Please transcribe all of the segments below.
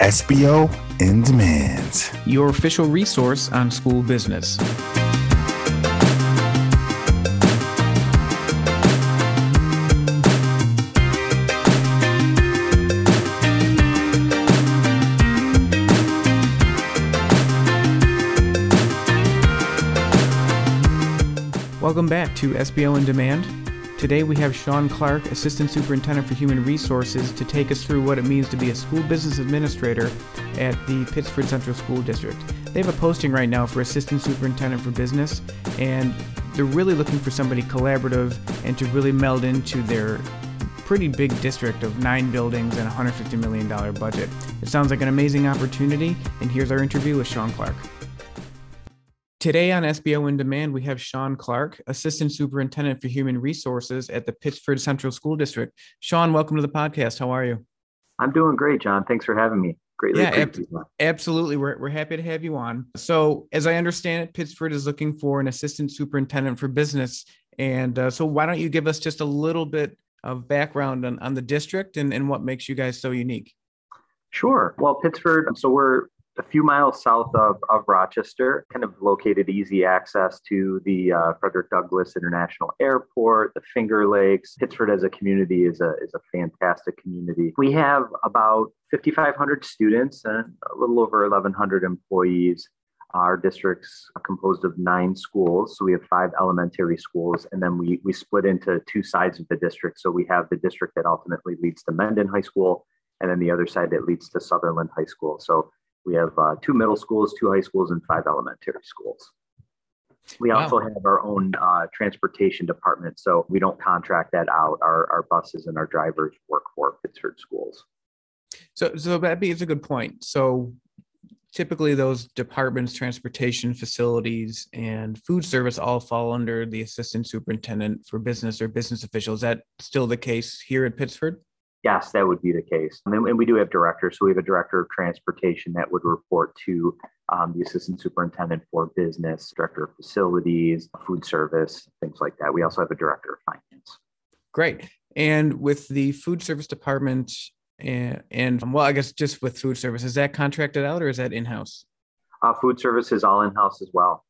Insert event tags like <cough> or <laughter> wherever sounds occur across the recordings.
SBO in Demand, your official resource on school business. Welcome back to SBO in Demand. Today we have Shawn Clark, Assistant Superintendent for Human Resources, to take us through what it means to be a school business administrator at the Pittsford Central School District. They have a posting right now for Assistant Superintendent for Business, and they're really looking for somebody collaborative and to really meld into their pretty big district of nine buildings and $150 million budget. It sounds like an amazing opportunity, and here's our interview with Shawn Clark. Today on SBO in Demand, we have Shawn Clark, Assistant Superintendent for Human Resources at the Pittsford Central School District. Shawn, welcome to the podcast. How are you? I'm doing great, John. Thanks for having me. Greatly yeah, ab- absolutely. We're, we're happy to have you on. So, as I understand it, Pittsford is looking for an assistant superintendent for business. And uh, so, why don't you give us just a little bit of background on, on the district and, and what makes you guys so unique? Sure. Well, Pittsford, so we're a few miles south of, of Rochester, kind of located easy access to the uh, Frederick Douglass International Airport, the Finger Lakes. Pittsford as a community is a, is a fantastic community. We have about 5,500 students and a little over 1,100 employees. Our district's composed of nine schools. So we have five elementary schools, and then we, we split into two sides of the district. So we have the district that ultimately leads to Mendon High School, and then the other side that leads to Sutherland High School. So we have uh, two middle schools, two high schools, and five elementary schools. We wow. also have our own uh, transportation department, so we don't contract that out. Our, our buses and our drivers work for Pittsford schools. So, so that that is a good point. So, typically, those departments, transportation facilities, and food service all fall under the assistant superintendent for business or business officials. Is that still the case here at Pittsford? Yes, that would be the case. And, and we do have directors. So we have a director of transportation that would report to um, the assistant superintendent for business, director of facilities, food service, things like that. We also have a director of finance. Great. And with the food service department, and, and well, I guess just with food service, is that contracted out or is that in house? Uh, food service is all in house as well.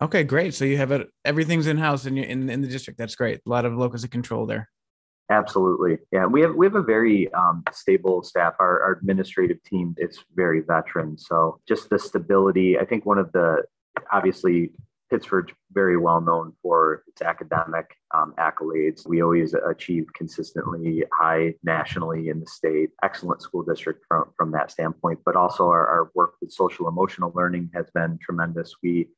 Okay, great. So you have it, everything's in house in, in in the district. That's great. A lot of locus of control there. Absolutely. Yeah, we have we have a very um, stable staff. Our, our administrative team is very veteran. So just the stability. I think one of the obviously Pittsford's very well known for its academic um, accolades. We always achieve consistently high nationally in the state. Excellent school district from, from that standpoint, but also our, our work with social emotional learning has been tremendous. We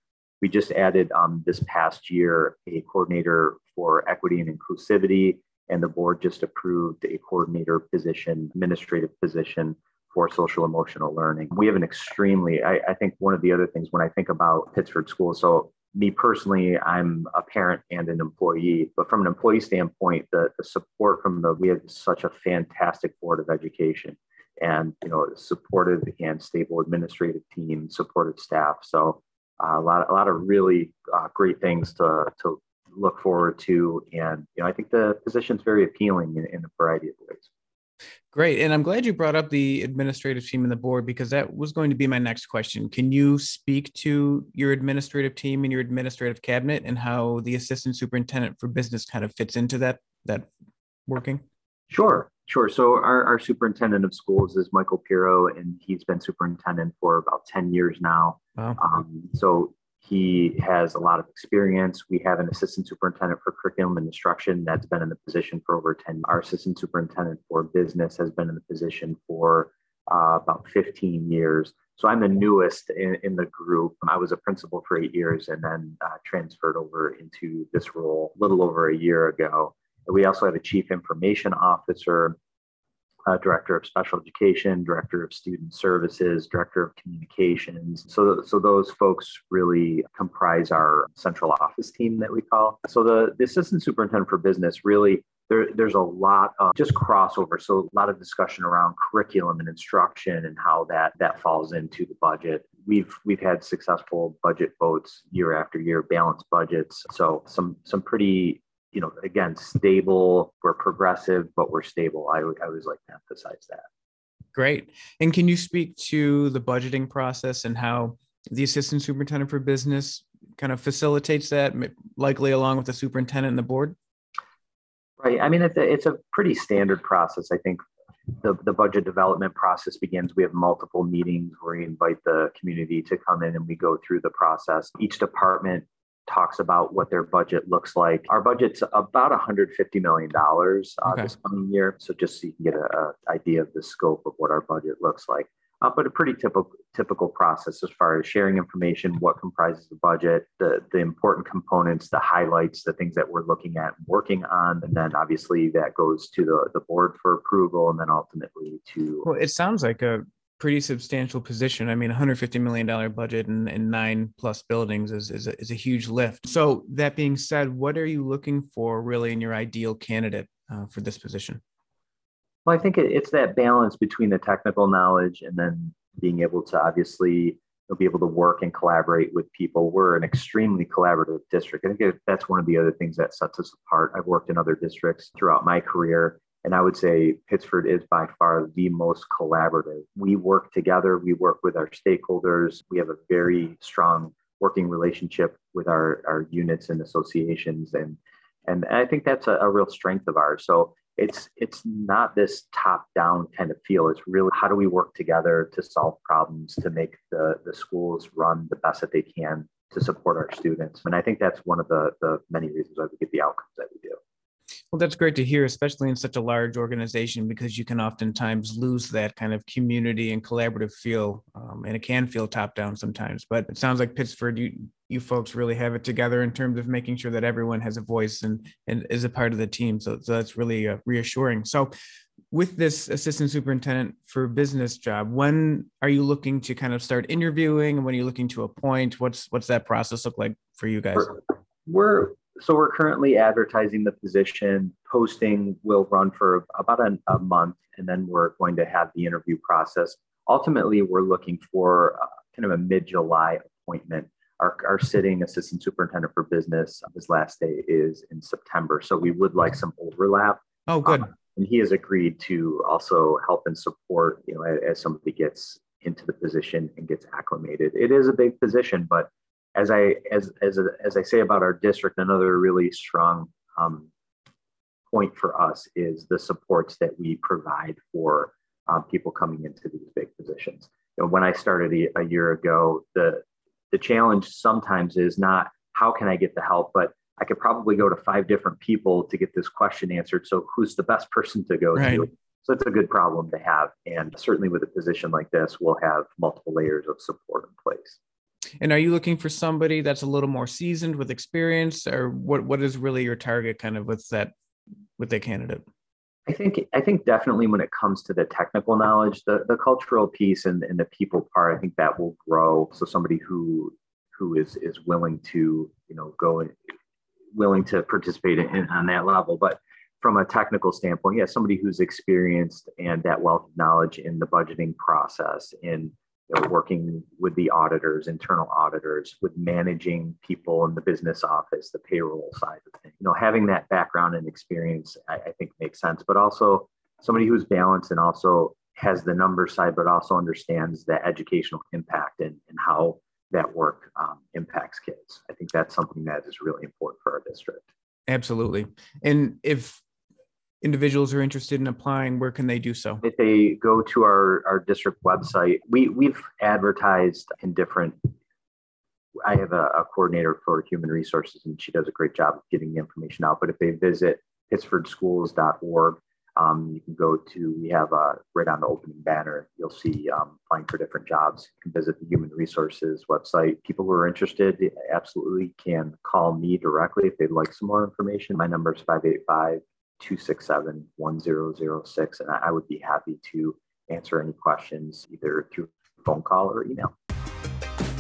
we just added um, this past year a coordinator for equity and inclusivity and the board just approved a coordinator position, administrative position for social emotional learning. We have an extremely, I, I, think one of the other things when I think about Pittsford schools, so me personally, I'm a parent and an employee, but from an employee standpoint, the, the support from the, we have such a fantastic board of education and, you know, supportive and stable administrative team, supportive staff. So uh, a lot, a lot of really uh, great things to, to look forward to. And you know, I think the position's very appealing in, in a variety of ways. Great. And I'm glad you brought up the administrative team and the board because that was going to be my next question. Can you speak to your administrative team and your administrative cabinet and how the assistant superintendent for business kind of fits into that that working? Sure, sure. So our, our superintendent of schools is Michael Pero, and he's been superintendent for about 10 years now. Wow. Um, so he has a lot of experience. We have an assistant superintendent for curriculum and instruction that's been in the position for over 10. Our assistant superintendent for business has been in the position for uh, about 15 years. So I'm the newest in, in, the group. I was a principal for eight years and then uh, transferred over into this role a little over a year ago. We also have a chief information officer uh, director of special education, director of student services, director of communications. So, so those folks really comprise our central office team that we call. So the, the assistant superintendent for business really there, there's a lot of just crossover. So a lot of discussion around curriculum and instruction and how that that falls into the budget. We've we've had successful budget votes year after year, balanced budgets. So some some pretty you know, again, stable. We're progressive, but we're stable. I, I always like to emphasize that. Great. And can you speak to the budgeting process and how the assistant superintendent for business kind of facilitates that, likely along with the superintendent and the board? Right. I mean, it's a, it's a pretty standard process. I think the, the budget development process begins. We have multiple meetings where we invite the community to come in and we go through the process. Each department talks about what their budget looks like. Our budget's about $150 million uh, okay. this coming year. So just so you can get an idea of the scope of what our budget looks like. Uh, but a pretty typical typical process as far as sharing information, what comprises the budget, the the important components, the highlights, the things that we're looking at and working on, and then obviously that goes to the the board for approval, and then ultimately to. Well, it sounds like a pretty substantial position. I mean, 150 million dollar budget and, and nine plus buildings is is a, is a huge lift. So that being said, what are you looking for really in your ideal candidate uh, for this position? Well, I think it's that balance between the technical knowledge and then being able to obviously be able to work and collaborate with people. We're an extremely collaborative district. I think that's one of the other things that sets us apart. I've worked in other districts throughout my career, and I would say Pittsford is by far the most collaborative. We work together, we work with our stakeholders, we have a very strong working relationship with our, our units and associations. And, and I think that's a, a real strength of ours. So it's it's not this top down kind of feel it's really how do we work together to solve problems to make the the schools run the best that they can to support our students and i think that's one of the the many reasons why we get the outcomes that we well, that's great to hear, especially in such a large organization, because you can oftentimes lose that kind of community and collaborative feel, um, and it can feel top down sometimes. But it sounds like Pittsford, you you folks really have it together in terms of making sure that everyone has a voice and and is a part of the team. So, so that's really uh, reassuring. So, with this assistant superintendent for business job, when are you looking to kind of start interviewing, when are you looking to appoint? What's what's that process look like for you guys? We're so we're currently advertising the position. Posting will run for about a, a month, and then we're going to have the interview process. Ultimately, we're looking for uh, kind of a mid-July appointment. Our, our sitting assistant superintendent for business, his last day is in September, so we would like some overlap. Oh, good. Um, and he has agreed to also help and support, you know, as, as somebody gets into the position and gets acclimated. It is a big position, but as I as as as I say about our district, another really strong um, point for us is the supports that we provide for um, people coming into these big positions. You know, when I started a, a year ago, the the challenge sometimes is not how can I get the help, but I could probably go to five different people to get this question answered. So who's the best <laughs> person to go right. to? So it's a good problem to have. And certainly with a position like this, we'll have multiple layers of support in place. And are you looking for somebody that's a little more seasoned with experience, or what? What is really your target, kind of, with that with that candidate? I think I think definitely when it comes to the technical knowledge, the the cultural piece and, and the people part, I think that will grow. So somebody who who is is willing to you know go and willing to participate in, on that level, but from a technical standpoint, yeah, somebody who's experienced and that wealth of knowledge in the budgeting process, in you know, working with the auditors, internal auditors, with managing people in the business office, the payroll side of things. You know, having that background and experience, I, I think makes sense. But also somebody who's balanced and also has the number side, but also understands the educational impact and, and how that work um, impacts kids. I think that's something that is really important for our district. Absolutely. And if individuals are interested in applying, where can they do so? If they go to our, our district website, we, we've advertised in different I have a, a, coordinator for human resources, and she does a great job of getting the information out. But if they visit pittsfordschools.org, um, you can go to, we have a, right on the opening banner, you'll see um, applying for different jobs. You can visit the human resources website. People who are interested absolutely can call me directly if they'd like some more information. My number is 585 267 1006. And I would be happy to answer any questions either through phone call or email.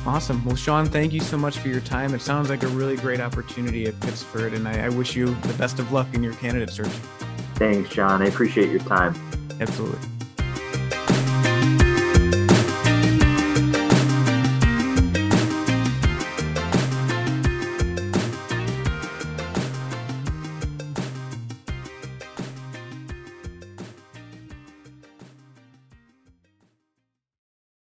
Awesome. Well, Shawn, thank you so much for your time. It sounds like a really great opportunity at Pittsford, and I, I wish you the best of luck in your candidate search. Thanks, John. I appreciate your time. Absolutely.